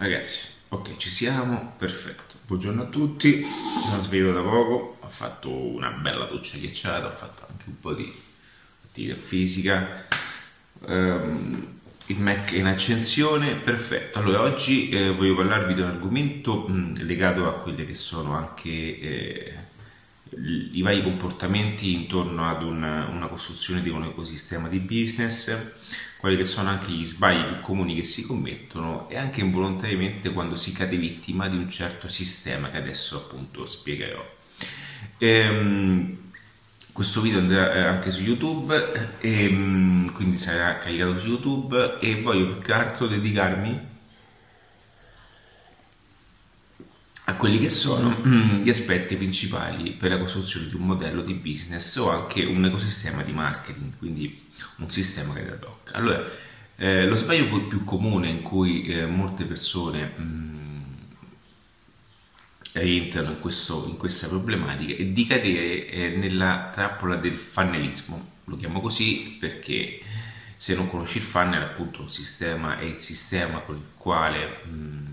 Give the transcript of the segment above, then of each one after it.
ragazzi, ok, ci siamo, perfetto. Buongiorno a tutti, sono sveglio da poco, ho fatto una bella doccia ghiacciata, ho fatto anche un po' di attività fisica. Um, il Mac è in accensione, perfetto. Allora, oggi eh, voglio parlarvi di un argomento mh, legato a quelli che sono anche eh, i vari comportamenti intorno ad una, una costruzione di un ecosistema di business quali che sono anche gli sbagli più comuni che si commettono e anche involontariamente quando si cade vittima di un certo sistema che adesso appunto spiegherò. Ehm, questo video andrà eh, anche su YouTube, e, ehm, quindi sarà caricato su YouTube e voglio più che altro dedicarmi a quelli che sono mm, gli aspetti principali per la costruzione di un modello di business o anche un ecosistema di marketing, quindi un sistema che ad hoc. Allora, eh, lo sbaglio più comune in cui eh, molte persone mh, mm, rientrano in, questo, in, questa problematica è di cadere eh, nella trappola del fannelismo. Lo chiamo così perché se non conosci il funnel, appunto, un sistema è il sistema con il quale mh, mm,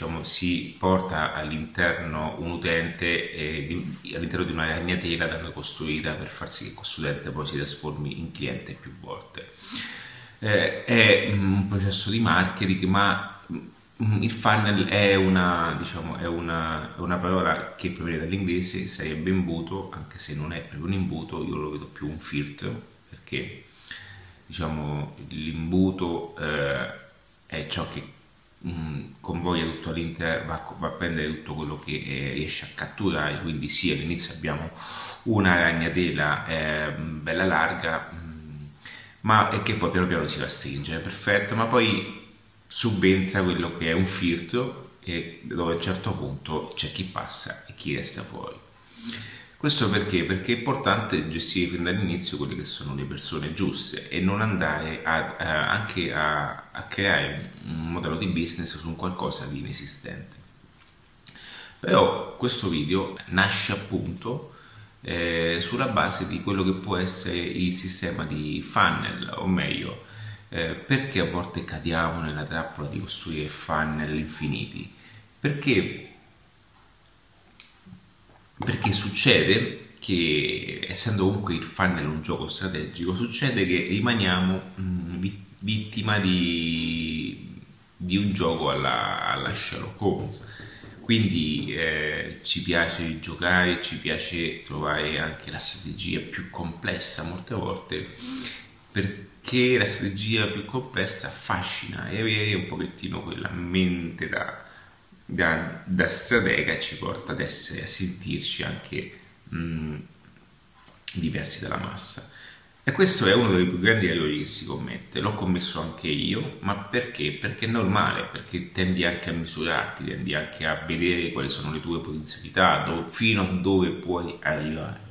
diciamo, si porta all'interno un utente eh, all'interno di una ragnatela da noi costruita per far sì che questo utente poi si trasformi in cliente più volte. Eh, è un processo di marketing, ma mm, il funnel è una, diciamo, è una, è una parola che proviene dall'inglese, sarebbe imbuto, anche se non è proprio un imbuto, io lo vedo più un filtro, perché diciamo, l'imbuto eh, è ciò che Mm, convoglia tutto all'interno, va, va, a prendere tutto quello che eh, riesce a catturare, quindi sì, all'inizio abbiamo una ragnatela eh, bella larga, mm, ma che poi piano piano si va a stringere, perfetto, ma poi subentra quello che è un filtro e dove a un certo punto c'è chi passa e chi resta fuori. Questo perché? Perché è importante gestire fin dall'inizio quelle che sono le persone giuste e non andare a, a, anche a, a, creare un modello di business su qualcosa di inesistente. Però questo video nasce appunto eh, sulla base di quello che può essere il sistema di funnel, o meglio, eh, perché a volte cadiamo nella trappola di costruire funnel infiniti? Perché perché succede che essendo comunque il funnel un gioco strategico succede che rimaniamo mh, mm, vittima di, di, un gioco alla, alla Sherlock Holmes. Quindi eh, ci piace giocare ci piace trovare anche la strategia più complessa molte volte perché la strategia più complessa affascina e avere un pochettino quella mente da da, da stratega ci porta ad essere, a sentirci anche mh, mm, diversi dalla massa. E questo è uno dei più grandi errori che si commette, l'ho commesso anche io, ma perché? Perché è normale, perché tendi anche a misurarti, tendi anche a vedere quali sono le tue potenzialità, dove, fino a dove puoi arrivare.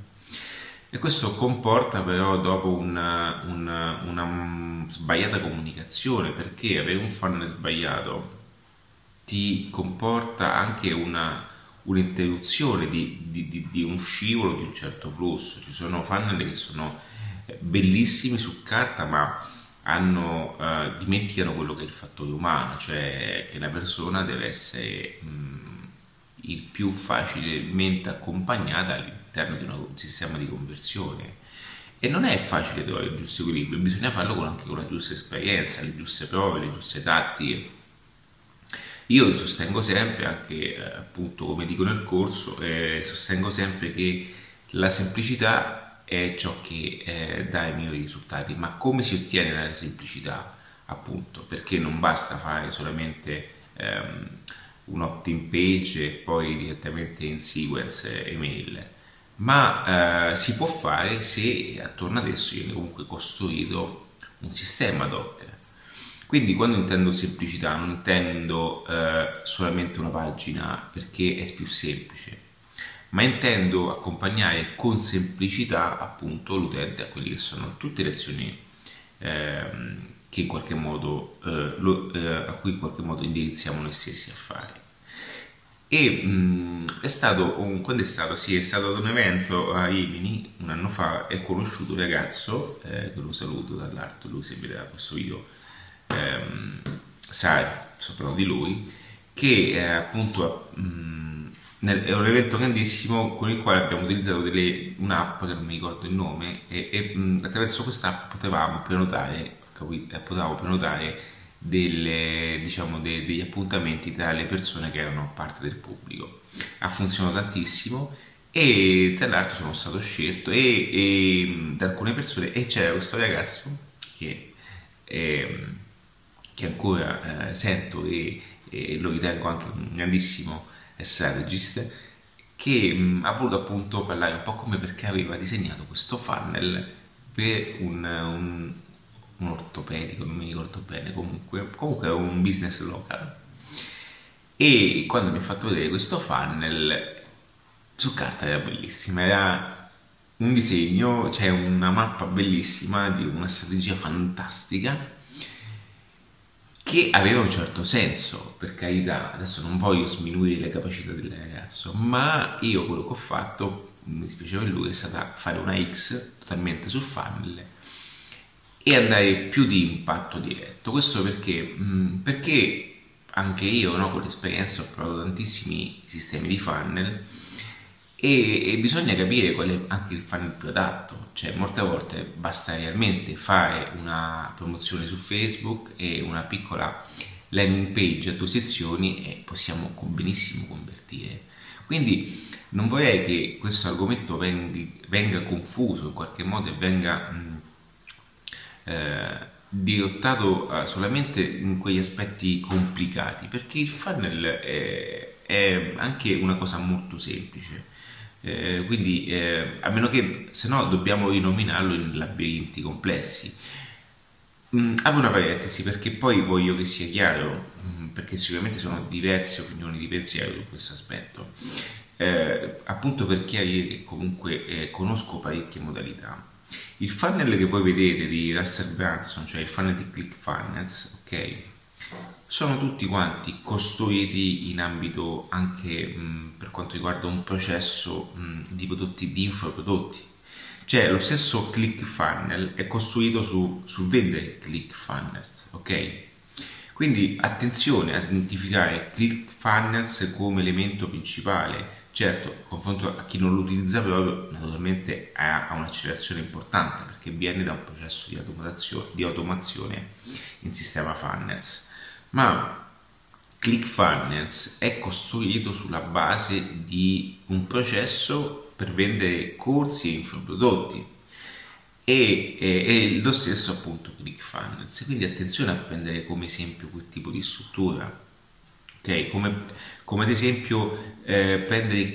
E questo comporta però dopo una, una, una sbagliata comunicazione, perché avere un funnel sbagliato ti comporta anche una, un'interruzione di, di, di, di, un scivolo di un certo flusso. Ci sono funnel che sono eh, bellissimi su carta, ma hanno, uh, dimenticano quello che è il fattore umano, cioè che la persona deve essere mh, il più facilmente accompagnata all'interno di un sistema di conversione. E non è facile trovare il giusto equilibrio, bisogna farlo anche con la giusta esperienza, le giuste prove, le giuste tattiche io sostengo sempre, anche eh, appunto come dico nel corso, eh, sostengo sempre che la semplicità è ciò che eh, dà i migliori risultati, ma come si ottiene la semplicità? Appunto, perché non basta fare solamente ehm, un opt-in page e poi direttamente in sequence email, ma eh, si può fare se attorno ad esso viene comunque costruito un sistema ad hoc quindi quando intendo semplicità non intendo eh, solamente una pagina perché è più semplice, ma intendo accompagnare con semplicità appunto l'utente a quelle che sono tutte le azioni eh, che in qualche modo, eh, lo, eh, a cui in qualche modo indirizziamo noi stessi a fare. E mh, è stato, un, quando è stato? Sì, è stato ad un evento a Rimini un anno fa ho conosciuto un ragazzo, eh, che lo saluto dall'alto, lui se vedrà questo video, ehm, sa soprattutto di lui, che eh, appunto mh, nel, è un evento grandissimo con il quale abbiamo utilizzato delle, un'app che non mi ricordo il nome e, e mh, attraverso quest'app potevamo prenotare, capite, eh, potevamo prenotare delle, diciamo, de, degli appuntamenti tra le persone che erano parte del pubblico. Ha funzionato tantissimo e tra l'altro sono stato scelto e, e da alcune persone e c'era questo ragazzo che, eh, che ancora eh, sento e, e, lo ritengo anche un grandissimo strategist che mh, ha voluto appunto parlare un po' come perché aveva disegnato questo funnel per un, un, un ortopedico, non mi ricordo bene, comunque, comunque un business local. E quando mi ha fatto vedere questo funnel, su carta era bellissima, era un disegno, cioè una mappa bellissima di una strategia fantastica che aveva un certo senso, per carità, adesso non voglio sminuire le capacità del ragazzo, ma io quello che ho fatto, mi dispiaceva lui, è stata fare una X totalmente sul funnel e andare più di impatto diretto. Questo perché? Perché anche io no, con l'esperienza ho provato tantissimi sistemi di funnel e, e, bisogna capire qual è anche il funnel più adatto, cioè molte volte basta realmente fare una promozione su Facebook e una piccola landing page a due sezioni e possiamo benissimo convertire. Quindi non vorrei che questo argomento venga, confuso in qualche modo e venga mh, eh, dirottato eh, solamente in quegli aspetti complicati, perché il funnel è, è anche una cosa molto semplice eh, quindi, eh, a meno che se no dobbiamo rinominarlo in labirinti complessi. Mm, apro una parentesi perché poi voglio che sia chiaro, mm, perché sicuramente sono diverse opinioni di pensiero su questo aspetto. Eh, appunto per chiarire che comunque eh, conosco parecchie modalità. Il funnel che voi vedete di Russell Branson, cioè il funnel di ClickFunnels, ok? Sono tutti quanti costruiti in ambito anche mh, per quanto riguarda un processo mh, di prodotti, di infoprodotti. Cioè lo stesso ClickFunnel è costruito su, su vendere ClickFunnels, ok? Quindi attenzione a identificare ClickFunnels come elemento principale. Certo, confronto a chi non lo utilizza proprio, naturalmente ha, ha un'accelerazione importante perché viene da un processo di automazione, di automazione in sistema funnels ma ClickFunnels è costruito sulla base di un processo per vendere corsi e infoprodotti e, e, lo stesso appunto ClickFunnels. Quindi attenzione a prendere come esempio quel tipo di struttura ok? Come, come ad esempio eh, prendere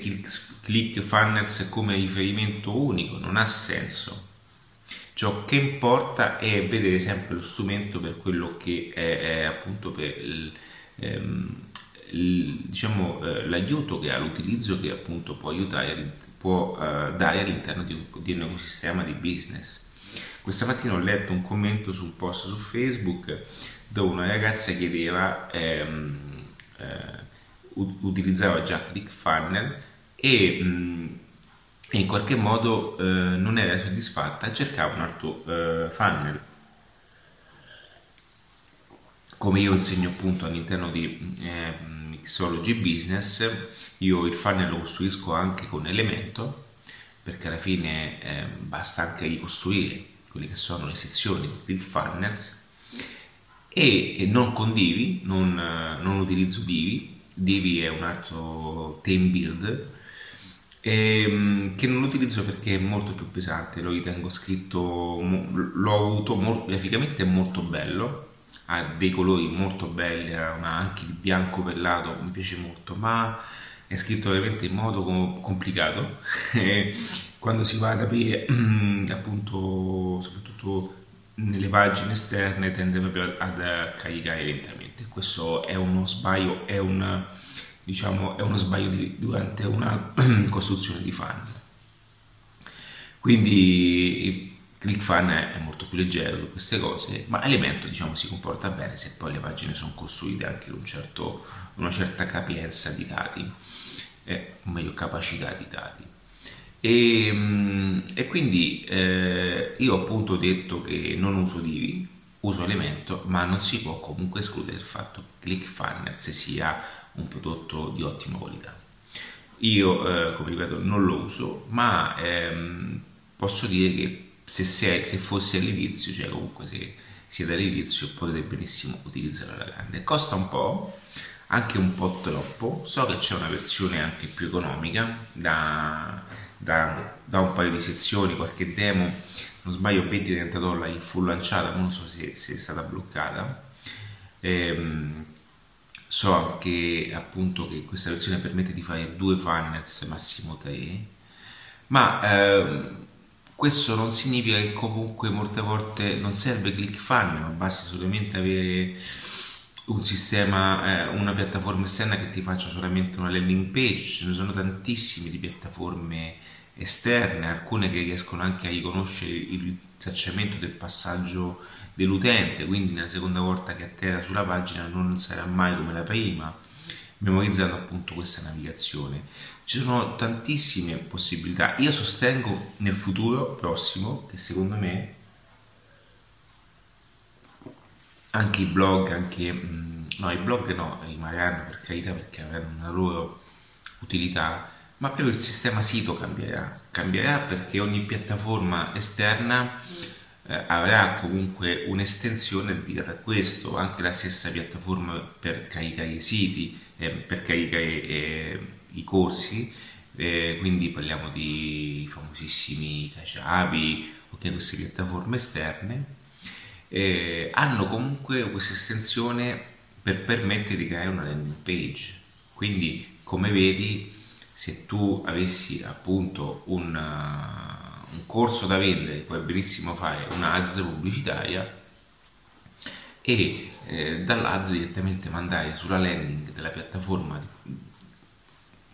ClickFunnels come riferimento unico non ha senso Ciò che importa è vedere sempre lo strumento per quello che è, è appunto per il, ehm, il, diciamo, eh, l'aiuto che ha, l'utilizzo che appunto può aiutare, può eh, dare all'interno di, di un ecosistema di business. Questa mattina ho letto un commento su un post su Facebook dove una ragazza chiedeva, ehm, eh, utilizzava già ClickFunnels e mh, e in qualche modo eh, non era soddisfatta e cercava un altro eh, funnel. Come io insegno appunto all'interno di eh, Mixology Business, io il funnel lo costruisco anche con Elemento, perché alla fine eh, basta anche ricostruire quelle che sono le sezioni di funnels e, e non con Divi, non, non utilizzo Divi, Divi è un altro theme build ehm, che non lo utilizzo perché è molto più pesante, lo ritengo scritto, l'ho avuto graficamente è molto bello, ha dei colori molto belli, ha anche il bianco pellato, mi piace molto, ma è scritto veramente in modo complicato. Quando si va ad aprire, appunto, soprattutto nelle pagine esterne, tende proprio ad caricare lentamente. Questo è uno sbaglio, è un diciamo, è uno sbaglio di, durante una costruzione di funnel. Quindi ClickFun è molto più leggero su queste cose, ma Elemento diciamo, si comporta bene se poi le pagine sono costruite anche con un certo, una certa capienza di dati, eh, o meglio capacità di dati. E, e quindi eh, io ho appunto detto che non uso Divi, uso elemento, ma non si può comunque escludere il fatto che ClickFunnels sia un prodotto di ottima qualità. Io, eh, come ripeto, non lo uso, ma ehm, posso dire che se, sei, se fossi all'inizio, cioè comunque se siete all'inizio, potete benissimo utilizzarlo alla grande. Costa un po', anche un po' troppo. So che c'è una versione anche più economica da, da, da un paio di sezioni, qualche demo, non sbaglio 20-30 dollari fu lanciata, non so se, se è stata bloccata. Ehm, so anche appunto che questa versione permette di fare due funnels, massimo tre, ma ehm, questo non significa che comunque molte volte non serve ClickFunnels, ma basta solamente avere un sistema, eh, una piattaforma esterna che ti faccia solamente una landing page, ce ne sono tantissime di piattaforme esterne, alcune che riescono anche a riconoscere il tracciamento del passaggio dell'utente, quindi nella seconda volta che atterra sulla pagina non sarà mai come la prima, memorizzando appunto questa navigazione. Ci sono tantissime possibilità. Io sostengo nel futuro prossimo che secondo me anche i blog, anche mm, no, i blog no, rimarranno per carità perché avranno una loro utilità, ma proprio il sistema sito cambierà. Cambierà perché ogni piattaforma esterna eh, avrà comunque un'estensione dedicata a questo, anche la stessa piattaforma per caricare i siti, eh, per caricare eh, i corsi, eh, quindi parliamo di famosissimi Kajabi, ok, queste piattaforme esterne, eh, hanno comunque questa estensione per permettere di creare una landing page. Quindi, come vedi, se tu avessi appunto un un corso da vendere, puoi benissimo fare un'AZ pubblicitaria e eh, dall'AZ direttamente mandare sulla landing della piattaforma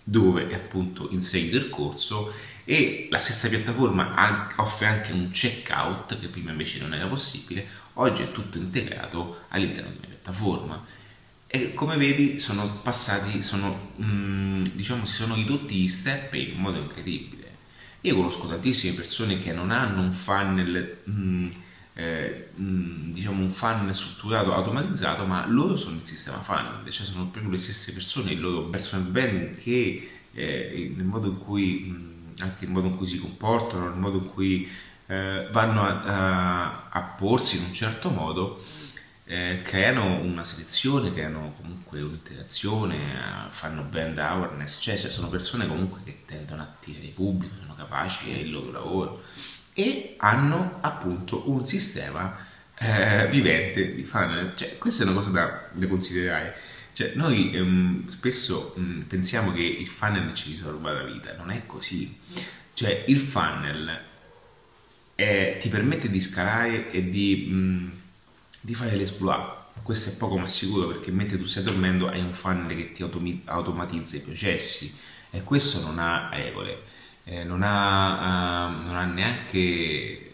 dove è appunto inserito il corso e la stessa piattaforma offre anche un checkout che prima invece non era possibile, oggi è tutto integrato all'interno una piattaforma. E come vedi sono passati, sono, mm, diciamo, si sono ridotti gli step in modo incredibile io conosco tantissime persone che non hanno un funnel, mh, mm, eh, mh, mm, diciamo un funnel strutturato, automatizzato, ma loro sono il sistema funnel, cioè sono proprio le stesse persone, il loro personal branding che eh, nel modo in cui, mh, mm, anche il modo in cui si comportano, nel modo in cui eh, vanno a, a, a porsi in un certo modo, eh, creano una selezione, creano comunque un'interazione, eh, fanno brand awareness, cioè, cioè, sono persone comunque che tendono a attirare il pubblico, sono capaci, il loro lavoro e hanno appunto un sistema eh, vivente di funnel. Cioè, questa è una cosa da, da considerare. Cioè, noi ehm, spesso mh, mm, pensiamo che il funnel ci risolva la vita, non è così. Cioè, il funnel è, ti permette di scalare e di... Mh, mm, di fare l'esploit. Questo è poco ma sicuro perché mentre tu stai dormendo hai un funnel che ti automatizza i processi e questo non ha regole, eh, non, ha, uh, non ha neanche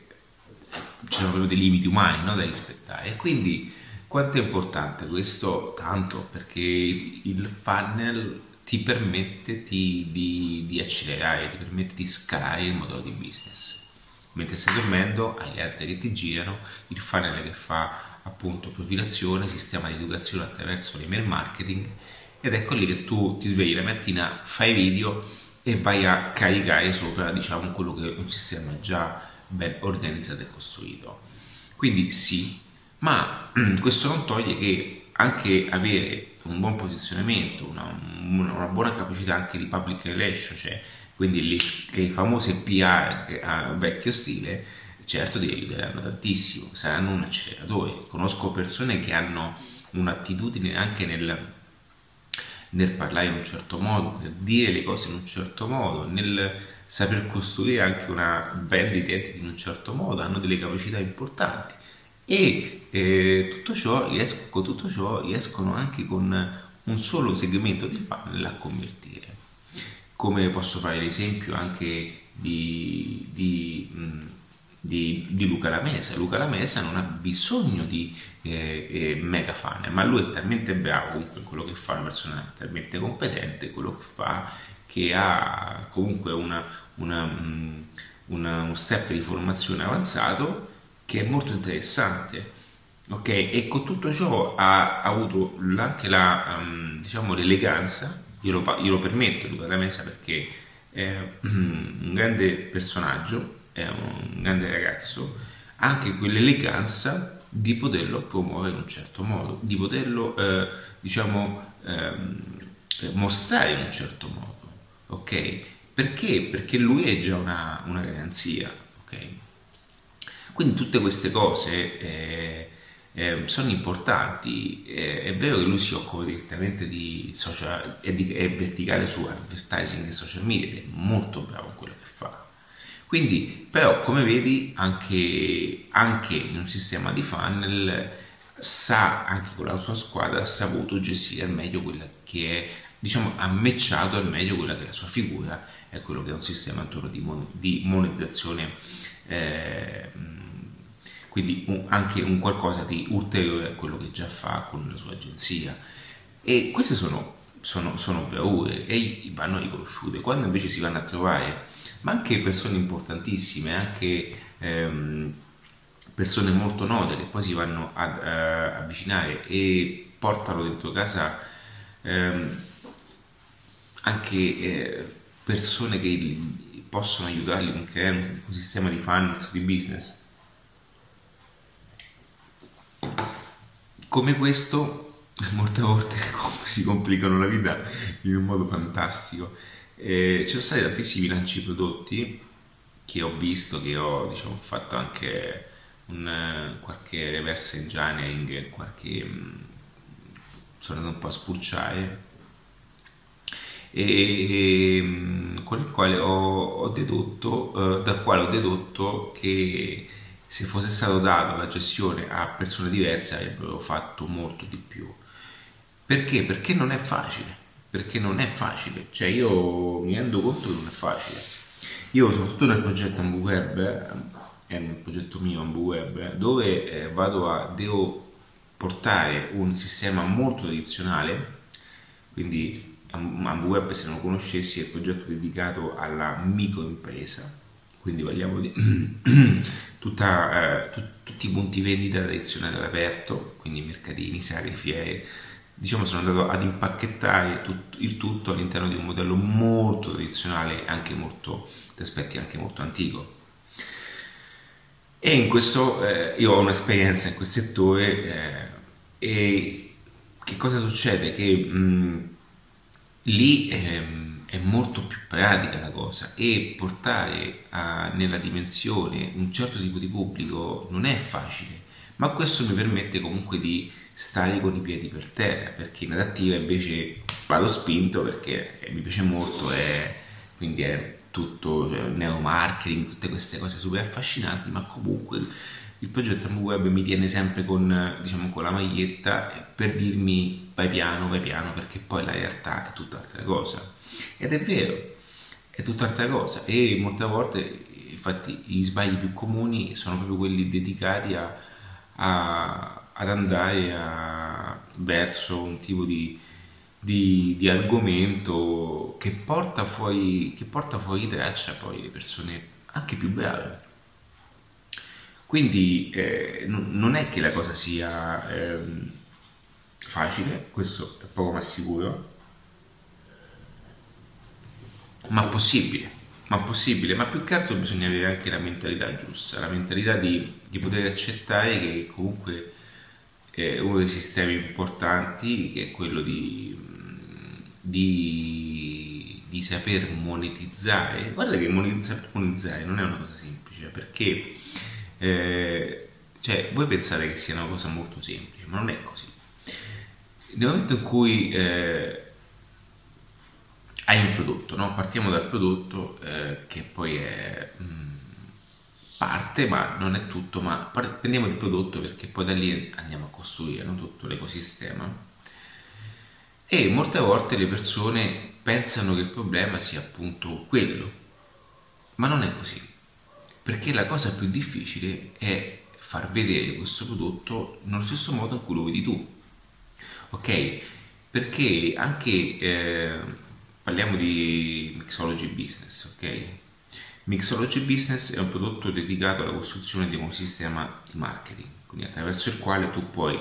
ci sono proprio dei limiti umani no, da rispettare quindi quanto è importante questo? Tanto perché il funnel ti permette di, di, di, accelerare, ti permette di scalare il modello di business. Mentre stai dormendo hai le alze che ti girano, il funnel che fa appunto profilazione, sistema di educazione attraverso l'email marketing ed ecco lì che tu ti svegli la mattina, fai video e vai a caricare sopra diciamo quello che è un sistema già ben organizzato e costruito. Quindi sì, ma questo non toglie che anche avere un buon posizionamento, una, una buona capacità anche di public relation, cioè quindi le, le famose PR a vecchio stile, certo ti aiuteranno tantissimo, saranno un acceleratore. Conosco persone che hanno un'attitudine anche nel, nel parlare in un certo modo, nel dire le cose in un certo modo, nel saper costruire anche una brand identity in un certo modo, hanno delle capacità importanti e eh, tutto ciò riesco, con tutto ciò riescono anche con un solo segmento di funnel a convertire. Come posso fare l'esempio anche di, di mh, di, di, Luca Lamesa. Luca Lamesa non ha bisogno di eh, eh, mega funnel, ma lui è talmente bravo comunque quello che fa, una persona talmente competente, quello che fa, che ha comunque una, una, una, uno step di formazione avanzato che è molto interessante ok? E con tutto ciò ha, ha avuto anche la, um, diciamo, l'eleganza, io lo, io lo permetto Luca da Mesa perché è un grande personaggio, è un grande ragazzo, ha anche quell'eleganza di poterlo promuovere in un certo modo, di poterlo, eh, diciamo, ehm, mostrare in un certo modo, ok? Perché? Perché lui è già una, una garanzia, ok? Quindi tutte queste cose eh, eh, sono importanti. Eh, è vero che lui si occupa direttamente di social e di, è verticale su advertising e social media ed è molto bravo in quello che. Quindi, però, come vedi, anche, anche in un sistema di funnel sa, anche con la sua squadra, ha saputo gestire al meglio quella che è, diciamo, ha matchato al meglio quella che è la sua figura e quello che è un sistema attorno di, mon- di monetizzazione eh, quindi un, anche un qualcosa di ulteriore a quello che già fa con la sua agenzia. E queste sono, sono, sono bravure e vanno riconosciute. Quando invece si vanno a trovare, ma anche persone importantissime, anche ehm, persone molto note che poi si vanno ad uh, avvicinare e portano dentro casa ehm, anche eh, persone che possono aiutarli a creare un sistema di finance, di business come questo molte volte si complicano la vita in un modo fantastico. Ci sono stati tantissimi lanci prodotti che ho visto, che ho diciamo, fatto anche un, qualche reverse engineering, qualche, sono andato un po' a spurciare e, mm, con il quale ho, ho dedotto, eh, dal quale ho dedotto che se fosse stato dato la gestione a persone diverse avrebbero fatto molto di più. Perché? Perché non è facile. Perché non è facile. Cioè io mi rendo conto che non è facile. Io soprattutto nel progetto Ambu Web, è un progetto mio Ambu Web, dove eh, vado a, devo portare un sistema molto tradizionale, quindi Ambu Web se non lo conoscessi è il progetto dedicato alla microimpresa, quindi parliamo di tutta, eh, tu, tutti i punti vendita tradizionali all'aperto, quindi mercatini, sagre, fiere. Diciamo sono andato ad impacchettare tut, il tutto all'interno di un modello molto tradizionale, anche molto, di aspetti anche molto antico. E in questo eh, io ho un'esperienza in quel settore eh, e che cosa succede? Che mh, lì ehm, è molto più pratica la cosa e portare a, nella dimensione un certo tipo di pubblico non è facile, ma questo mi permette comunque di stare con i piedi per terra, perché in adattiva invece vado spinto perché mi piace molto e quindi è tutto cioè, neuromarketing, tutte queste cose super affascinanti, ma comunque il progetto web mi tiene sempre con, diciamo, con la maglietta per dirmi vai piano, vai piano, perché poi la realtà è tutt'altra cosa. Ed è vero, è tutt'altra cosa e molte volte infatti gli sbagli più comuni sono proprio quelli dedicati a, a, ad andare a, verso un tipo di, di, di, argomento che porta fuori che porta fuori traccia poi le persone anche più brave. Quindi eh, non è che la cosa sia eh, facile questo è poco ma sicuro ma possibile, ma possibile, ma più che altro bisogna avere anche la mentalità giusta, la mentalità di, di poter accettare che comunque è uno dei sistemi importanti che è quello di, di, di saper monetizzare. Guarda che monetizzare, monetizzare non è una cosa semplice perché eh, cioè, voi pensate che sia una cosa molto semplice, ma non è così. Nel momento in cui eh, hai un prodotto, no? partiamo dal prodotto eh, che poi è mh, mm, parte, ma non è tutto, ma prendiamo il prodotto perché poi da lì andiamo a costruire no? tutto l'ecosistema. E molte volte le persone pensano che il problema sia appunto quello, ma non è così, perché la cosa più difficile è far vedere questo prodotto nello stesso modo in cui lo vedi tu, ok? Perché anche... Eh, parliamo di mixology business, ok? Mixology Business è un prodotto dedicato alla costruzione di un sistema di marketing, quindi attraverso il quale tu puoi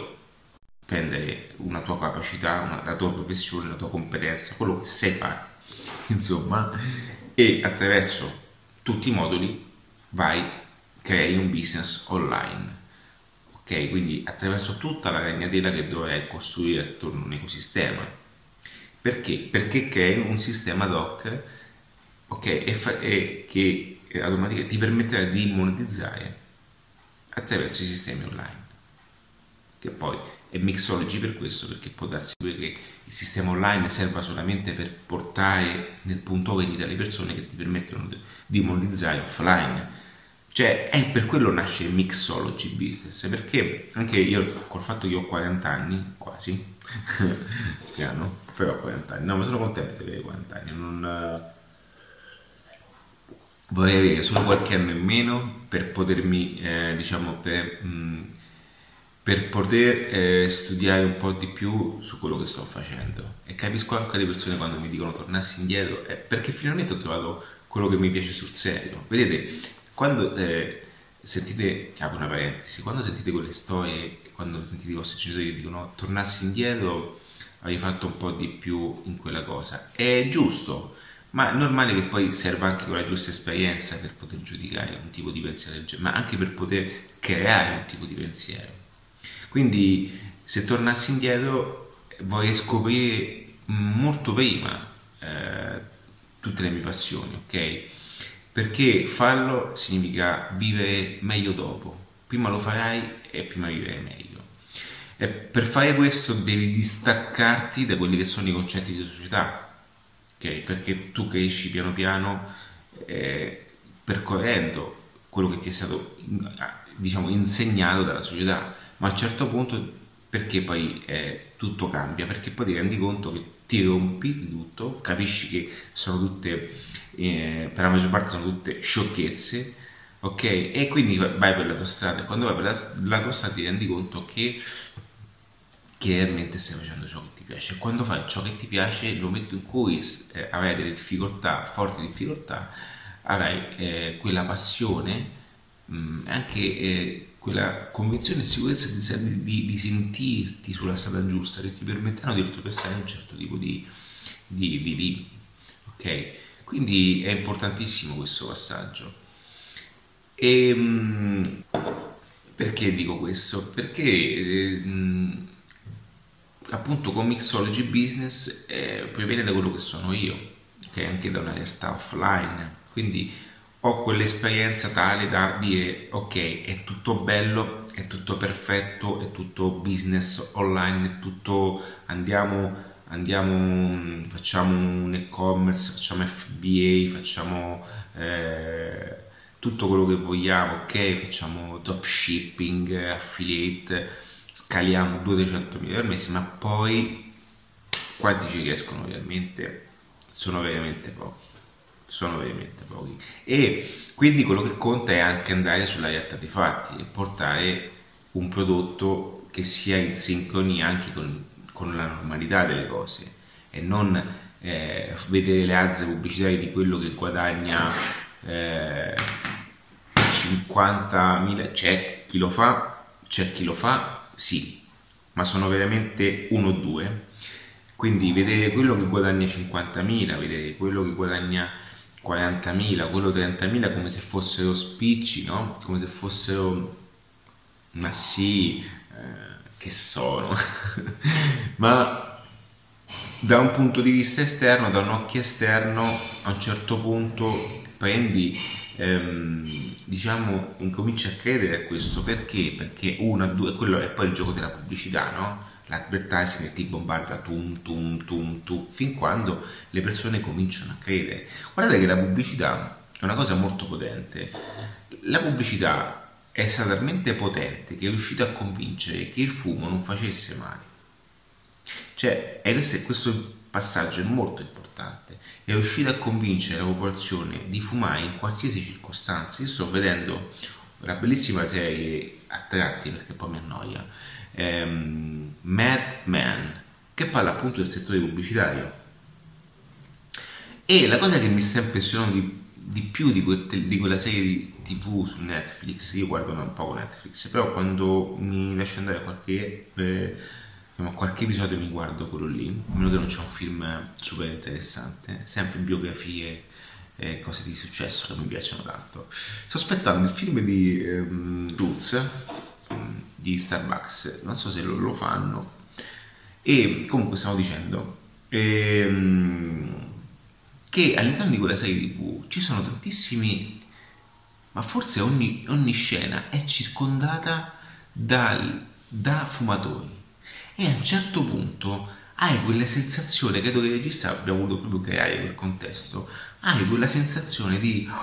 prendere una tua capacità, una, la tua professione, la tua competenza, quello che sai fare, insomma, e attraverso tutti i moduli vai, crei un business online. Ok, quindi attraverso tutta la ragnatela che dovrai costruire attorno a un ecosistema. Perché? Perché crei un sistema ad hoc okay, e, fa, e che automaticamente ti permetterà di monetizzare attraverso i sistemi online. Che poi è Mixology per questo, perché può darsi che il sistema online serva solamente per portare nel punto vendita le persone che ti permettono di monetizzare offline. Cioè, è per quello nasce Mixology Business, perché anche io col fatto che ho 40 anni, quasi, piano, però 40 anni, no, ma sono contento di avere 40 anni, non... Vorrei avere solo qualche anno in meno per potermi, eh, diciamo, per... Mh, per poter eh, studiare un po' di più su quello che sto facendo. E capisco anche le persone quando mi dicono tornassi indietro eh, perché finalmente ho trovato quello che mi piace sul serio. Vedete quando eh, sentite apro una parentesi quando sentite quelle storie quando sentite i vostri genitori che dicono tornassi indietro avevi fatto un po' di più in quella cosa. È giusto ma è normale che poi serva anche con la giusta esperienza per poter giudicare un tipo di pensiero del genere ma anche per poter creare un tipo di pensiero quindi se tornassi indietro vorrei scoprire molto prima eh, tutte le mie passioni, ok? Perché farlo significa vivere meglio dopo. Prima lo farai e prima vivrai meglio. E per fare questo devi distaccarti da quelli che sono i concetti di società, ok? Perché tu cresci piano piano eh, percorrendo quello che ti è stato diciamo insegnato dalla società ma a un certo punto perché poi eh, tutto cambia? Perché poi ti rendi conto che ti rompi di tutto, capisci che sono tutte, eh, per la maggior parte sono tutte sciocchezze, ok? E quindi vai per la tua strada e quando vai per la, la tua strada ti rendi conto che, che realmente stai facendo ciò che ti piace. E quando fai ciò che ti piace, nel momento in cui eh, avrai delle difficoltà, forti difficoltà, avrai eh, quella passione, mh, mm, anche eh, quella convinzione e sicurezza di, di, di, sentirti sulla strada giusta che ti permetteranno di oltrepassare un certo tipo di, di, di limiti. Ok? Quindi è importantissimo questo passaggio. E, ehm, perché dico questo? Perché eh, appunto con Mixology Business eh, proviene da quello che sono io, che okay? anche da una realtà offline. Quindi ho quell'esperienza tale da dire ok è tutto bello è tutto perfetto è tutto business online è tutto andiamo andiamo facciamo un e-commerce facciamo FBA facciamo eh, tutto quello che vogliamo ok facciamo dropshipping affiliate scaliamo 200 mila al mese ma poi quanti ci riescono realmente? Sono veramente pochi. Sono veramente pochi. E quindi quello che conta è anche andare sulla realtà dei fatti e portare un prodotto che sia in sincronia anche con, con la normalità delle cose e non eh, vedere le alze pubblicitarie di quello che guadagna eh, 50.000 c'è chi lo fa c'è chi lo fa sì ma sono veramente uno o due quindi vedere quello che guadagna 50.000 vedere quello che guadagna 40.000, quello 30.000 come se fossero spicci, no? Come se fossero, ma sì, eh, che sono, ma da un punto di vista esterno, da un occhio esterno, a un certo punto prendi, ehm, diciamo, incominci a credere a questo perché? Perché una, due, quello è poi il gioco della pubblicità, no? l'advertising ti bombarda tum tum tum tum fin quando le persone cominciano a credere. Guardate che la pubblicità è una cosa molto potente. La pubblicità è stata talmente potente che è riuscita a convincere che il fumo non facesse male. Cioè, e questo, questo passaggio è molto importante. È riuscita a convincere la popolazione di fumare in qualsiasi circostanza. Io sto vedendo una bellissima serie a tratti perché poi mi annoia ehm, Mad Men, che parla appunto del settore pubblicitario. E la cosa che mi sta impressionando di, di più di, que- di, quella serie di tv su Netflix, io guardo un po' Netflix, però quando mi lascio andare qualche, eh, qualche episodio mi guardo quello lì, a meno che non c'è un film super interessante, sempre biografie, eh, cose di successo che mi piacciono tanto. Sto aspettando il film di ehm, Roots, di Starbucks, non so se lo, lo fanno, e comunque stavo dicendo... Ehm, che all'interno di quella serie tv ci sono tantissimi, ma forse ogni, ogni scena è circondata dal, da fumatori e a un certo punto hai quella sensazione, credo che il regista abbia voluto proprio creare quel contesto, hai quella sensazione di...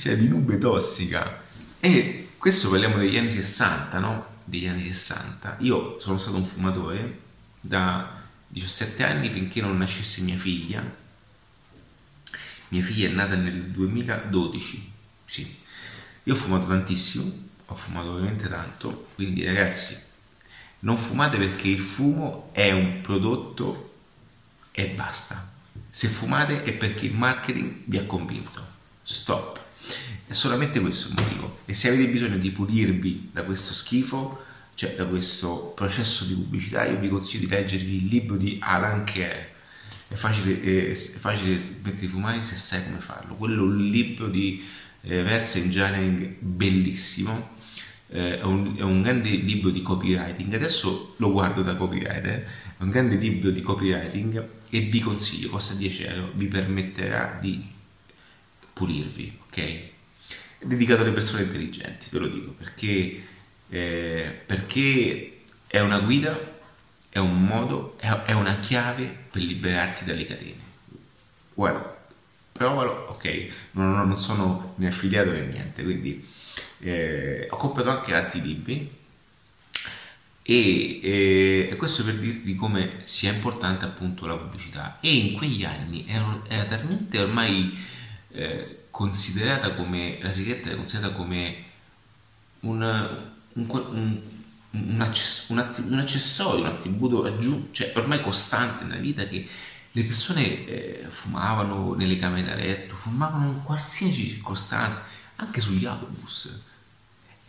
cioè di nube tossica. E questo parliamo degli anni 60, no? Degli anni 60. Io sono stato un fumatore da 17 anni finché non nascesse mia figlia. Mia figlia è nata nel 2012, sì. Io ho fumato tantissimo, ho fumato veramente tanto, quindi ragazzi, non fumate perché il fumo è un prodotto e basta. Se fumate è perché il marketing vi ha convinto. Stop. È solamente questo il motivo. E se avete bisogno di pulirvi da questo schifo, cioè da questo processo di pubblicità, io vi consiglio di leggervi il libro di Alan Kerr. È facile, è facile smettere di fumare se sai come farlo. Quello è un libro di eh, Verse Engineering bellissimo. Eh, è, un, è, un, grande libro di copywriting. Adesso lo guardo da copywriter. È un grande libro di copywriting e vi consiglio, costa 10 euro, vi permetterà di pulirvi, ok? È dedicato alle persone intelligenti, ve lo dico, perché eh, perché è una guida, è un modo, è, una chiave per liberarti dalle catene. Guarda, provalo, ok, non, non sono né affiliato né niente, quindi eh, ho comprato anche altri libri. E, e, e, questo per dirti di come sia importante appunto la pubblicità. E in quegli anni era, era talmente ormai eh, considerata come la sigaretta era considerata come un, un, un, un, access, un, accessorio, un attributo aggiunto, cioè ormai costante nella vita che le persone eh, fumavano nelle camere da letto, fumavano in qualsiasi circostanza, anche sugli autobus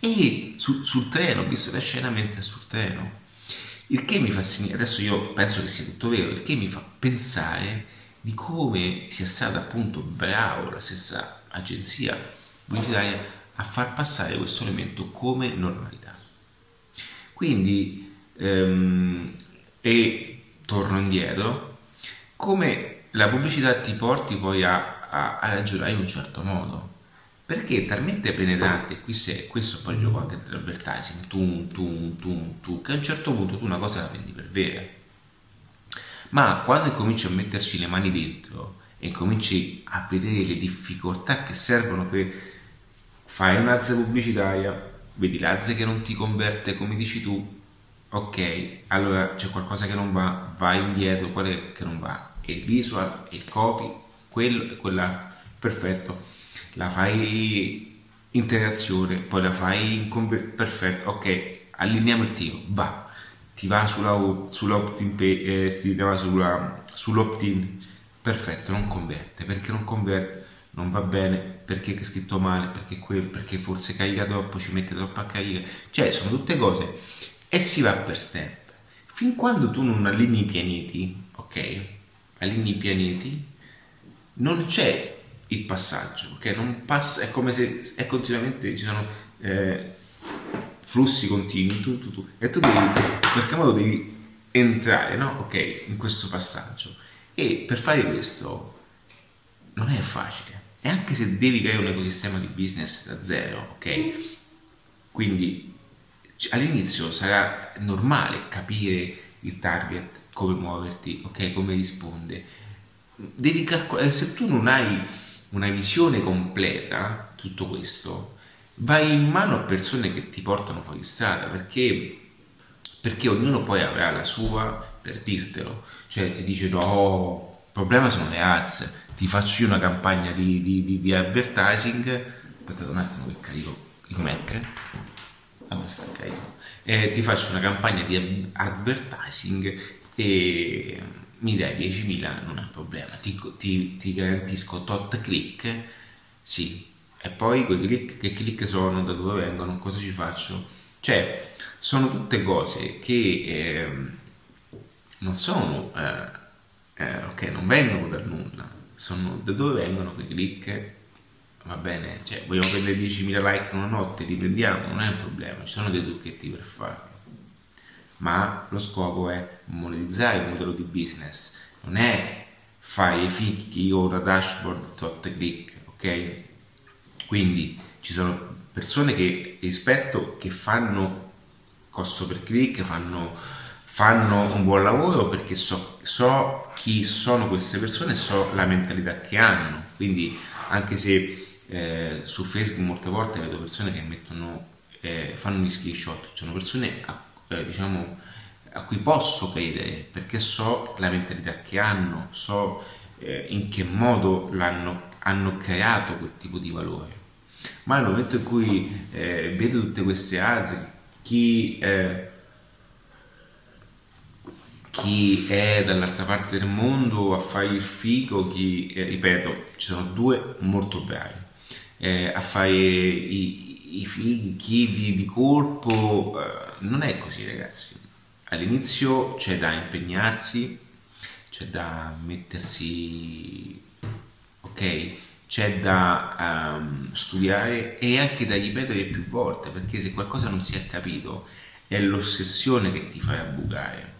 e su, sul treno, ho visto la scena mentre sul treno. Il che mi fa segnare, adesso io penso che sia tutto vero, il che mi fa pensare di come sia stata appunto bravo la stessa agenzia pubblicitaria a far passare questo elemento come normalità. Quindi, ehm, e torno indietro, come la pubblicità ti porti poi a, a, a ragionare in un certo modo, perché è talmente penetrante, qui se, questo poi gioco anche dell'advertising, tu, tu, tu, tu, che a un certo punto tu una cosa la prendi per vera. Ma quando cominci a metterci le mani dentro e cominci a vedere le difficoltà che servono per fai un'azza pubblicitaria, vedi l'azza che non ti converte come dici tu, ok, allora c'è qualcosa che non va, vai indietro, qual è che non va? Il visual, il copy, quello e quella, perfetto, la fai integrazione, poi la fai in conver- perfetto, ok, allineiamo il tiro, va, ti va sulla, sull'opt-in, eh, ti va sulla, sull'opt-in, perfetto, non converte, perché non converte? non va bene, perché è scritto male, perché, quel, perché forse carica troppo, ci mette troppa carica, cioè sono tutte cose e si va per step. Fin quando tu non allinei i pianeti, ok? Allinei i pianeti, non c'è il passaggio, ok? Non passa, è come se è continuamente ci sono eh, flussi continui, tu, tu, tu, e tu devi, in qualche modo devi entrare, no? Ok, in questo passaggio. E per fare questo non è facile e anche se devi creare un ecosistema di business da zero, ok? Quindi all'inizio sarà normale capire il target, come muoverti, ok? Come risponde. Devi calcolare, se tu non hai una visione completa, tutto questo, vai in mano a persone che ti portano fuori strada, perché, perché ognuno poi avrà la sua per dirtelo. Cioè ti dice no, il problema sono le ads ti faccio io una campagna di, di, di, di advertising. Aspettate un attimo che carico il Mac. Vabbè sta carico. Eh, ti faccio una campagna di advertising e mi dai 10.000 non è un problema, ti, ti, ti garantisco tot click, sì, e poi quei click, che click sono, da dove vengono, cosa ci faccio? Cioè, sono tutte cose che eh, non sono, eh, eh, ok, non vengono per nulla, sono da dove vengono quei click? Va bene, cioè, vogliamo prendere 10.000 like in una notte, li prendiamo, non è un problema, ci sono dei trucchetti per farlo ma lo scopo è monetizzare il modello di business, non è fare i fichi o una dashboard tot click, ok? Quindi ci sono persone che rispetto che fanno costo per click, fanno, fanno un buon lavoro perché so, so, chi sono queste persone, so la mentalità che hanno, quindi anche se eh, su Facebook molte volte vedo persone che mettono, eh, fanno gli screenshot, ci sono persone a eh, diciamo, a cui posso credere perché so la mentalità che hanno, so eh, in che modo hanno creato quel tipo di valore. Ma nel momento in cui eh, vedo tutte queste aziende, chi, eh, chi è dall'altra parte del mondo a fare il figo, chi, eh, ripeto, ci sono due molto bravi, eh, a fare i, i figli, chi di, di colpo, non è così ragazzi. All'inizio c'è da impegnarsi, c'è da mettersi, ok, c'è da um, studiare e anche da ripetere più volte, perché se qualcosa non si è capito è l'ossessione che ti fa bucare.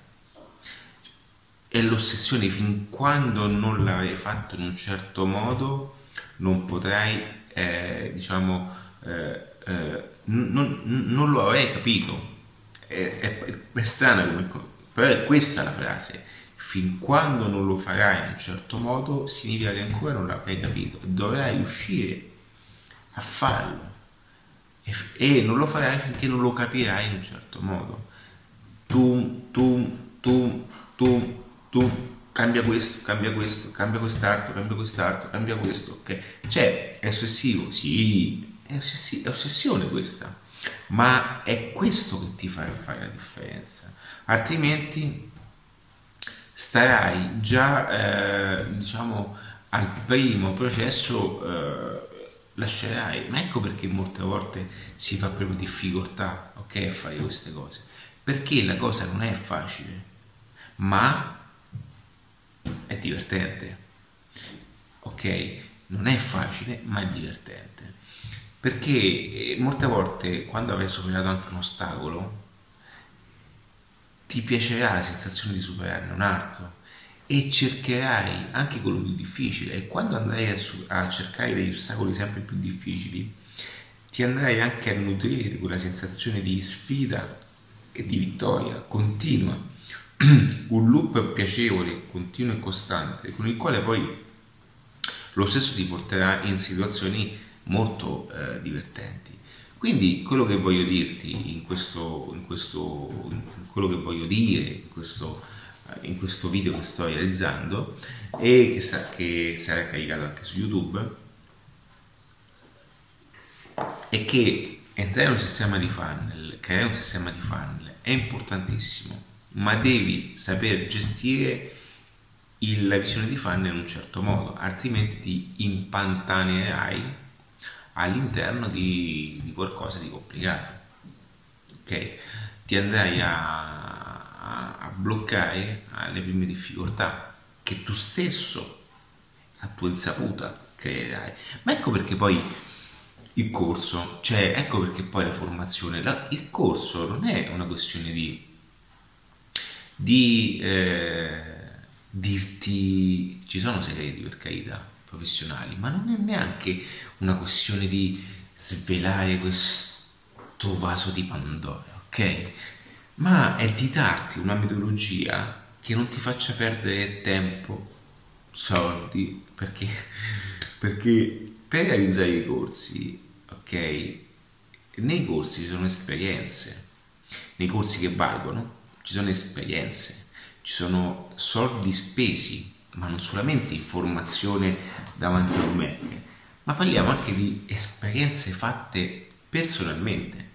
È l'ossessione fin quando non l'avrai fatto in un certo modo non potrai, eh, diciamo, eh, eh, non, non, lo avrei capito. È, è, è strana come però è questa la frase. Fin quando non lo farai in un certo modo, significa che ancora non l'avrai capito dovrai uscire a farlo. E, e non lo farai finché non lo capirai in un certo modo. Tu, tu, tu, tu, tu, cambia questo, cambia questo, cambia quest'altro, cambia quest'altro, cambia questo, ok? Cioè, è ossessivo? Sì, è, ossessi- è ossessione questa, ma è questo che ti fa fare la differenza. Altrimenti starai già, eh, diciamo, al primo processo eh, lascerai. Ma ecco perché molte volte si fa proprio difficoltà, ok, a fare queste cose. Perché la cosa non è facile, ma è divertente. Ok? Non è facile, ma è divertente perché eh, molte volte quando avrai superato anche un ostacolo ti piacerà la sensazione di superarne un altro e cercherai anche quello più difficile. E quando andrai a, a cercare degli ostacoli sempre più difficili ti andrai anche a nutrire di quella sensazione di sfida e di vittoria continua. Un loop piacevole, continuo e costante con il quale poi lo stesso ti porterà in situazioni molto eh, divertenti. Quindi quello che voglio dirti in questo, in questo in quello che voglio dire in questo, eh, in questo video che sto realizzando e che, sa, che sarà caricato anche su YouTube è che entrare in un sistema di funnel, creare un sistema di funnel è importantissimo, ma devi saper gestire la visione di funnel in un certo modo, altrimenti ti impantanerai all'interno di, di qualcosa di complicato. Ok? Ti andrai a, a, a bloccare alle prime difficoltà che tu stesso, a tua insaputa, creerai. Ma ecco perché poi il corso, cioè ecco perché poi la formazione, la, il corso non è una questione di, di eh, dirti ci sono segreti per carità professionali, ma non è neanche una questione di svelare questo vaso di Pandora, ok? Ma è di darti una metodologia che non ti faccia perdere tempo, soldi, perché, perché per realizzare i corsi, ok? Nei corsi ci sono esperienze, nei corsi che valgono ci sono esperienze, ci sono soldi spesi, ma non solamente informazione davanti a un Mac, ma parliamo anche di esperienze fatte personalmente.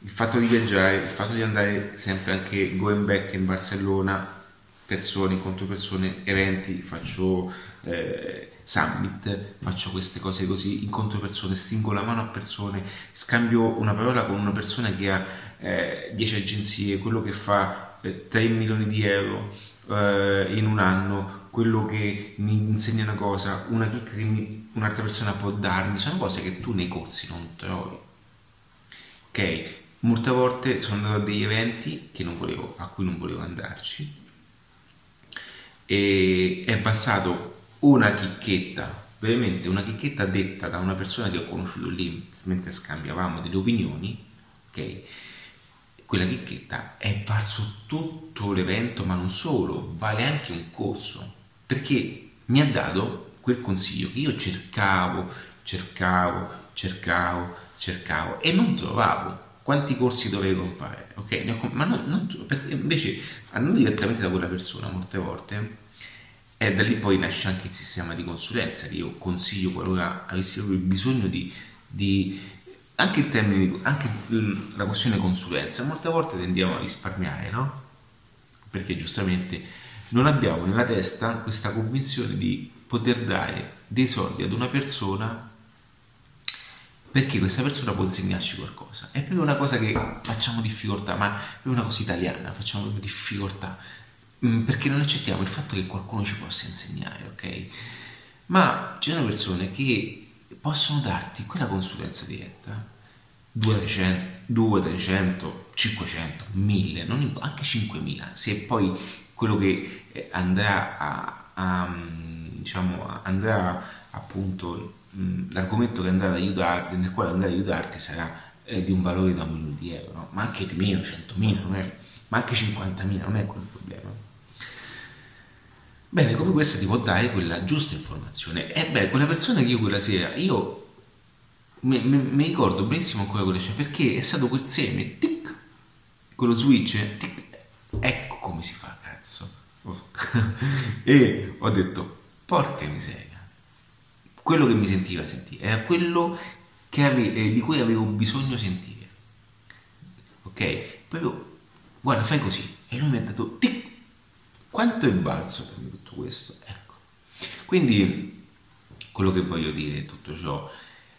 Il fatto di viaggiare, il fatto di andare sempre anche going back in Barcellona, persone, incontro persone, eventi, faccio eh, summit, faccio queste cose così, incontro persone, stringo la mano a persone, scambio una parola con una persona che ha eh, 10 agenzie, quello che fa eh, 3 milioni di euro eh, in un anno, quello che mi insegna una cosa, una chicca che mi, un'altra persona può darmi, sono cose che tu nei corsi non trovi. Ok? Molte volte sono andato a degli eventi volevo, a cui non volevo andarci e è passato una chicchetta, veramente una chicchetta detta da una persona che ho conosciuto lì mentre scambiavamo delle opinioni, ok? Quella chicchetta è valso tutto l'evento, ma non solo, vale anche un corso, perché mi ha dato quel consiglio che io cercavo, cercavo, cercavo, cercavo e non trovavo quanti corsi dovevo comprare, ok? Ma non, non, invece, non direttamente da quella persona, molte volte, e da lì poi nasce anche il sistema di consulenza che io consiglio qualora avessi proprio bisogno di, di anche il termine, anche la questione consulenza, molte volte tendiamo a risparmiare, no? Perché giustamente non abbiamo nella testa questa convinzione di poter dare dei soldi ad una persona perché questa persona può insegnarci qualcosa. È proprio una cosa che facciamo difficoltà, ma è una cosa italiana, facciamo proprio difficoltà, mm, perché non accettiamo il fatto che qualcuno ci possa insegnare, ok? Ma ci sono persone che possono darti quella consulenza diretta, 200, 300, 500, 1000, non, anche 5000, se poi quello che eh, andrà a, a mm, diciamo, andrà appunto l'argomento che andrà ad aiutarti, nel quale andrà ad aiutarti sarà eh, di un valore da un milione di euro, ma anche di meno, 100.000, non è, ma anche 50.000, non è quel problema. Bene, come questa ti può dare quella giusta informazione. E beh, quella persona che io quella sera, io mi, ricordo benissimo ancora quella scena, perché è stato quel seme, tic, quello switch, tic, ecco come si fa, cazzo. e ho detto, porca miseria quello che mi sentiva sentire, era quello ave- eh, di cui avevo bisogno sentire. Ok? Proprio, guarda, fai così. E lui mi ha detto, tic, quanto è balzo per me tutto questo? Ecco. Quindi, quello che voglio dire in tutto ciò,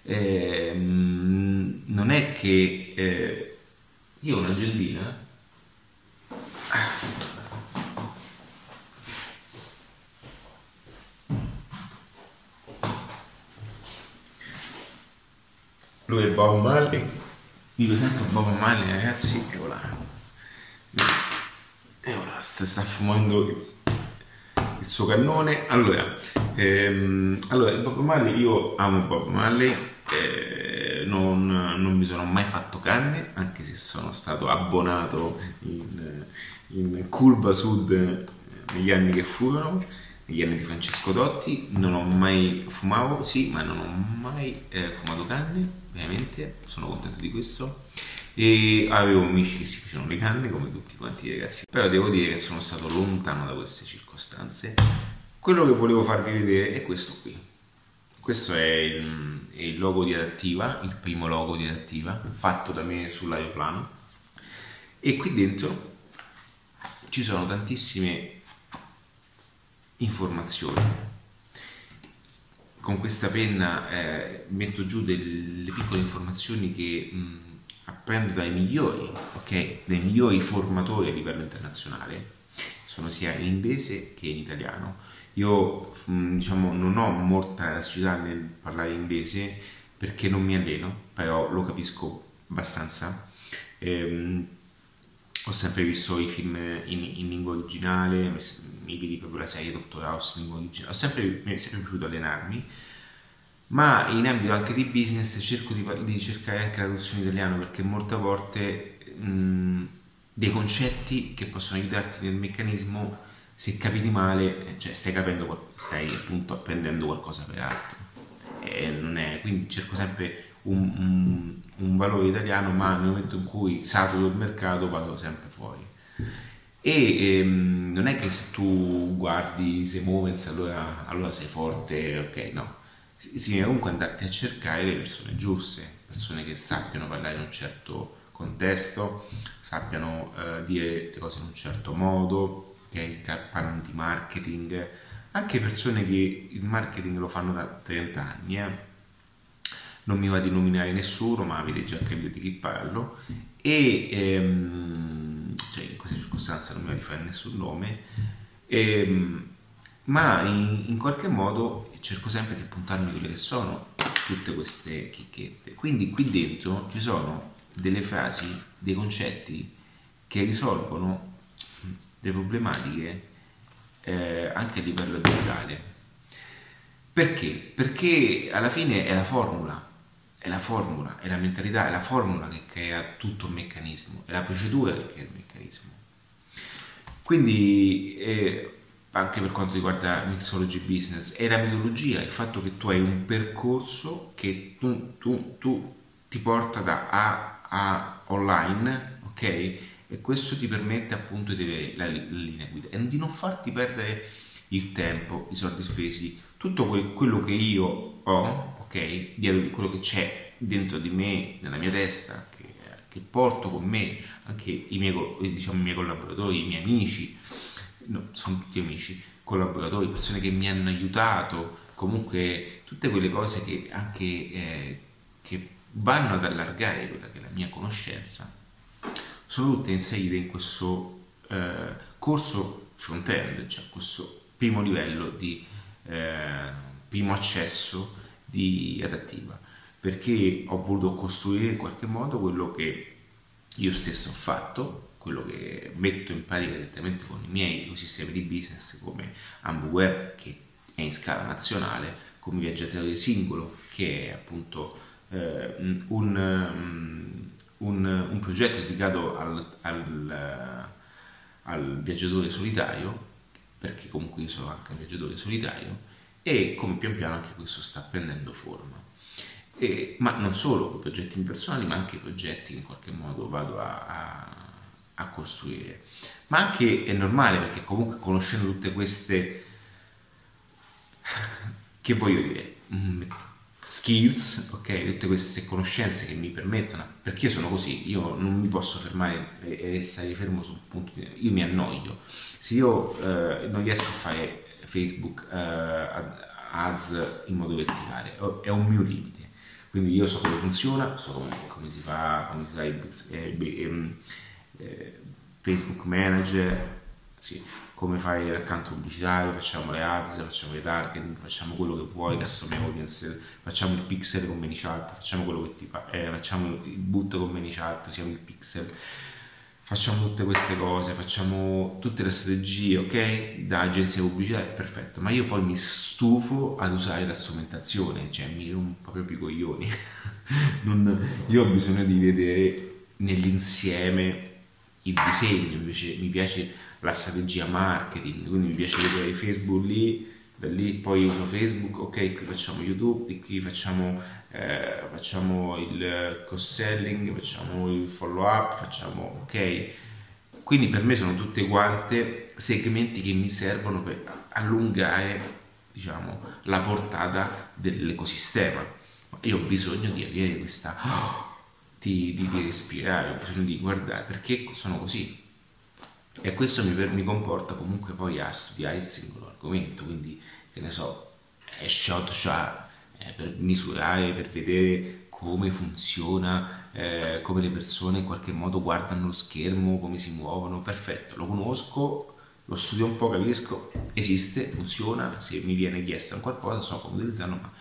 eh, non è che eh, io ho un'agendina lui è Bob Marley mi presento Bob Marley ragazzi e e ora sta, fumando il suo cannone allora, ehm, allora Bob Marley io amo Bob Marley eh, non, non, mi sono mai fatto canne anche se sono stato abbonato in, in Curva Sud negli anni che furono negli anni di Francesco Dotti non ho mai fumato sì ma non ho mai eh, fumato canne ovviamente, sono contento di questo. E avevo amici che si facevano le canne come tutti quanti i ragazzi, però devo dire che sono stato lontano da queste circostanze. Quello che volevo farvi vedere è questo qui. Questo è il, è il logo di adattiva, il primo logo di adattiva, fatto da me sull'aeroplano. E qui dentro ci sono tantissime informazioni con questa penna eh, metto giù delle piccole informazioni che mh, apprendo dai migliori, ok? Dai migliori formatori a livello internazionale, sono sia in inglese che in italiano. Io mh, diciamo non ho molta elasticità nel parlare inglese perché non mi alleno, però lo capisco abbastanza. Ehm, ho sempre visto i film in, in lingua originale, mi vedi proprio la serie Dottor House in lingua originale, ho sempre, mi è sempre piaciuto allenarmi, ma in ambito anche di business cerco di, di cercare anche la traduzione in italiano perché molte volte mh, dei concetti che possono aiutarti nel meccanismo, se capiti male, cioè stai capendo, stai appunto apprendendo qualcosa per altro. È, quindi cerco sempre un, un, un, valore italiano, ma nel momento in cui saturo il mercato vado sempre fuori. E ehm, non è che se tu guardi sei Movens allora, allora sei forte, ok, no. Significa comunque andarti a cercare le persone giuste, persone che sappiano parlare in un certo contesto, sappiano eh, dire le cose in un certo modo, ok? Parlano di marketing, anche persone che il marketing lo fanno da 30 anni, eh? non mi va di nominare nessuno, ma avete già capito di chi parlo, e ehm, cioè in questa circostanza non mi va di fare nessun nome, ehm, ma in, in, qualche modo cerco sempre di appuntarmi quelle che sono tutte queste chicchette. Quindi qui dentro ci sono delle frasi, dei concetti che risolvono delle problematiche eh, anche a livello aziendale. Perché? Perché alla fine è la formula, è la formula, è la mentalità, è la formula che crea tutto il meccanismo, è la procedura che crea il meccanismo. Quindi eh, anche per quanto riguarda Mixology Business, è la metodologia, il fatto che tu hai un percorso che tu, tu, tu ti porta da A a online, ok? E questo ti permette appunto di avere la, la linea guida e di non farti perdere il tempo, i soldi spesi, tutto quel, quello che io ho, ok? Dietro quello che c'è dentro di me, nella mia testa, che, che porto con me, anche i miei, diciamo, i miei collaboratori, i miei amici, no, sono tutti amici, collaboratori, persone che mi hanno aiutato, comunque tutte quelle cose che anche eh, che vanno ad allargare quella che è la mia conoscenza, sono tutte inserite in questo eh, corso front-end, cioè questo primo livello di eh, primo accesso di adattiva, perché ho voluto costruire in qualche modo quello che io stesso ho fatto quello che metto in pratica direttamente con i miei ecosistemi di business come AmbuWeb che è in scala nazionale, come Viaggiatore Singolo che è appunto eh, un, un, un, progetto dedicato al, al, al, viaggiatore solitario, perché comunque io sono anche un viaggiatore solitario, e come pian piano anche questo sta prendendo forma. E, ma non solo progetti personali, ma anche progetti che in qualche modo vado a, a a costruire. Ma anche è normale perché comunque conoscendo tutte queste, che voglio dire, mm, skills, ok, tutte queste conoscenze che mi permettono, perché io sono così, io non mi posso fermare e, stare fermo su un punto io mi annoio. Se io eh, non riesco a fare Facebook eh, ads in modo verticale, è un mio limite. Quindi io so come funziona, so come, come si fa, come si fa eh, eh, eh, Facebook Manager, sì, come fai l'accanto pubblicitario, facciamo le ads, facciamo le targeting, facciamo quello che vuoi, custom audience, facciamo il pixel con ManyChat, facciamo quello che ti fa, eh, facciamo il boot con ManyChat, usiamo il pixel, facciamo tutte queste cose, facciamo tutte le strategie, ok? Da agenzia pubblicitaria, perfetto, ma io poi mi stufo ad usare la strumentazione, cioè mi rompo proprio i coglioni. non, io ho bisogno di vedere nell'insieme il disegno, mi piace, mi piace la strategia marketing, quindi mi piace vedere Facebook lì, da lì poi uso Facebook, ok, qui facciamo YouTube, di qui facciamo, eh, facciamo il cross-selling, facciamo il follow-up, facciamo, ok. Quindi per me sono tutte quante segmenti che mi servono per allungare, diciamo, la portata dell'ecosistema. Io ho bisogno di avere questa di, di, di respirare, ho bisogno di guardare perché sono così. E questo mi, mi, comporta comunque poi a studiare il singolo argomento, quindi che ne so, è shot shot eh, per misurare, per vedere come funziona, eh, come le persone in qualche modo guardano lo schermo, come si muovono, perfetto, lo conosco, lo studio un po', capisco, esiste, funziona, se mi viene chiesta un qualcosa so come utilizzarlo, ma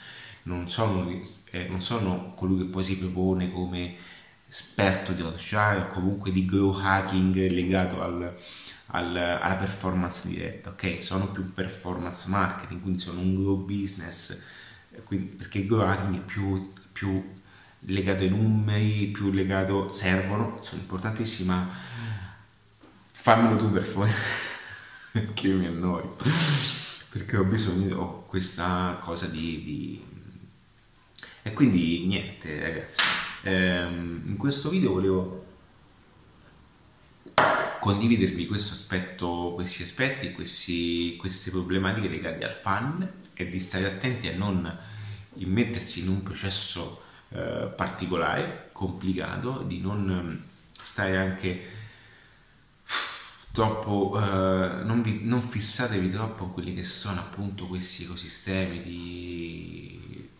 non sono, eh, non sono colui che poi si propone come esperto di Hotjar o comunque di grow hacking legato al, al, alla performance diretta, ok? Sono più performance marketing, quindi sono un grow business, quindi, perché il grow hacking è più, più legato ai numeri, più legato, servono, sono importantissimi, ma fammelo tu per favore, che io mi annoio, perché ho bisogno, ho questa cosa di, di... E quindi niente ragazzi, Ehm, in questo video volevo condividervi questo aspetto, questi aspetti, questi, queste problematiche legate al fan e di stare attenti a non immettersi in un processo eh, particolare, complicato, di non stare anche troppo, eh, non, vi, non, fissatevi troppo in quelli che sono appunto questi ecosistemi di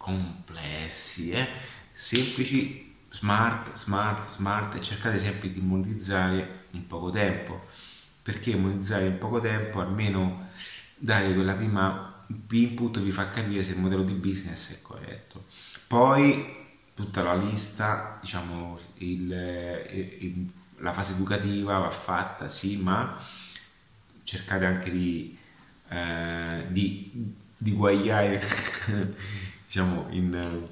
complessi, eh? semplici, smart, smart, smart e cercate sempre di monetizzare in poco tempo. Perché monetizzare in poco tempo almeno dare quella prima input vi fa capire se il modello di business è corretto. Poi tutta la lista, diciamo, il, il, la fase educativa va fatta, sì, ma cercate anche di, eh, di, di guagliare, diciamo, in,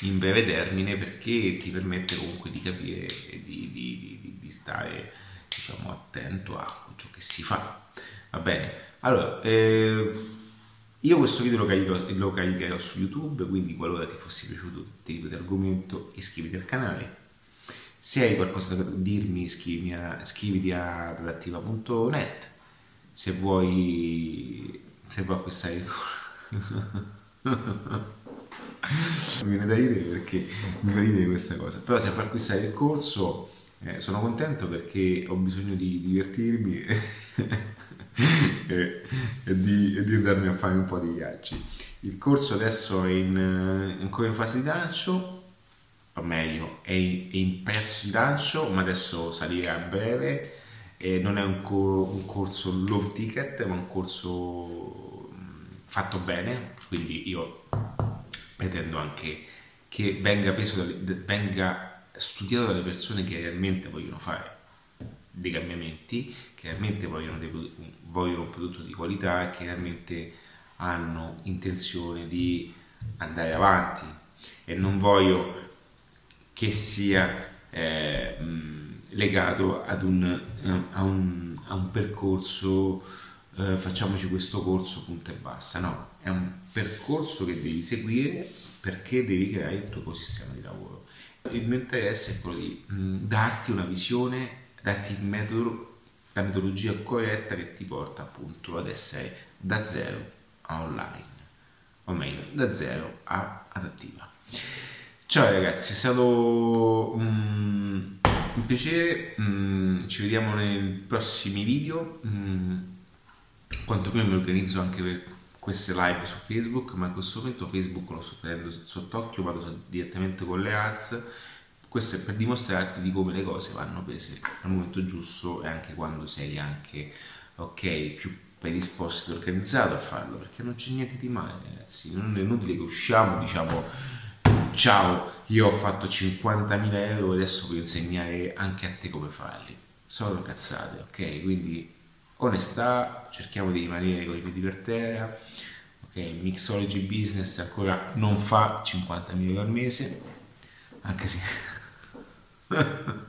in, breve termine perché ti permette comunque di capire e di, di, di stare, diciamo, attento a ciò che si fa. Va bene? Allora, eh, io questo video lo, carico, lo caricherò su YouTube, quindi qualora ti fosse piaciuto il tipo di argomento iscriviti al canale. Se hai qualcosa da dirmi scrivimi a, scriviti a redattiva.net. Se vuoi, se vuoi acquistare mi viene da ridere perché mi fa ridere questa cosa. Però se vuoi acquistare il corso eh, sono contento perché ho bisogno di divertirmi e, e, di, e, di, andarmi a fare un po' di viaggi. Il corso adesso è in, eh, ancora in fase di lancio, o meglio, è in, è in prezzo di lancio, ma adesso salirà a breve. E non è un, co- un corso low ticket, ma un corso fatto bene, quindi io pretendo anche che venga, dalle, venga studiato dalle persone che realmente vogliono fare dei cambiamenti, che realmente vogliono, dei, vogliono un prodotto di qualità e che realmente hanno intenzione di andare avanti. E non voglio che sia eh, legato ad un, eh, a, un, a un percorso eh, facciamoci questo corso punta e basta no, è un percorso che devi seguire perché devi creare il tuo ecosistema di lavoro. Il mio interesse è quello di mh, darti una visione darti il metodo, la metodologia corretta che ti porta appunto ad essere da zero a online, o meglio, da zero a adattiva. Ciao ragazzi, è stato un, un piacere, mm, ci vediamo nei prossimi video, mm, quanto prima mi organizzo anche per queste live su Facebook, ma in questo momento Facebook lo sto tenendo sott'occhio, vado direttamente con le ads. Questo è per dimostrarti di come le cose vanno prese al momento giusto e anche quando sei anche ok più predisposto e organizzato a farlo perché non c'è niente di male ragazzi. Non è inutile che usciamo diciamo ciao io ho fatto 50.000 euro adesso voglio insegnare anche a te come farli. Sono cazzate ok? Quindi onestà cerchiamo di rimanere con i piedi per terra ok mixology business ancora non fa 50.000 euro al mese anche se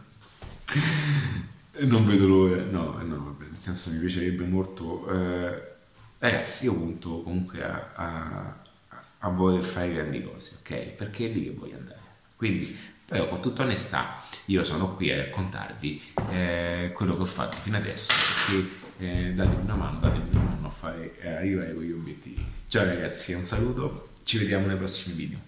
non vedo l'ora, no, no, vabbè, nel senso mi piacerebbe molto. Eh, ragazzi, io punto comunque a, a, a, voler fare grandi cose, ok? Perché è lì che voglio andare. Quindi, però, con tutta onestà, io sono qui a raccontarvi eh, quello che ho fatto fino adesso, perché eh, datemi una mano, datemi una mano a fare, eh, arrivare con gli obiettivi. Ciao ragazzi, un saluto, ci vediamo nei prossimi video.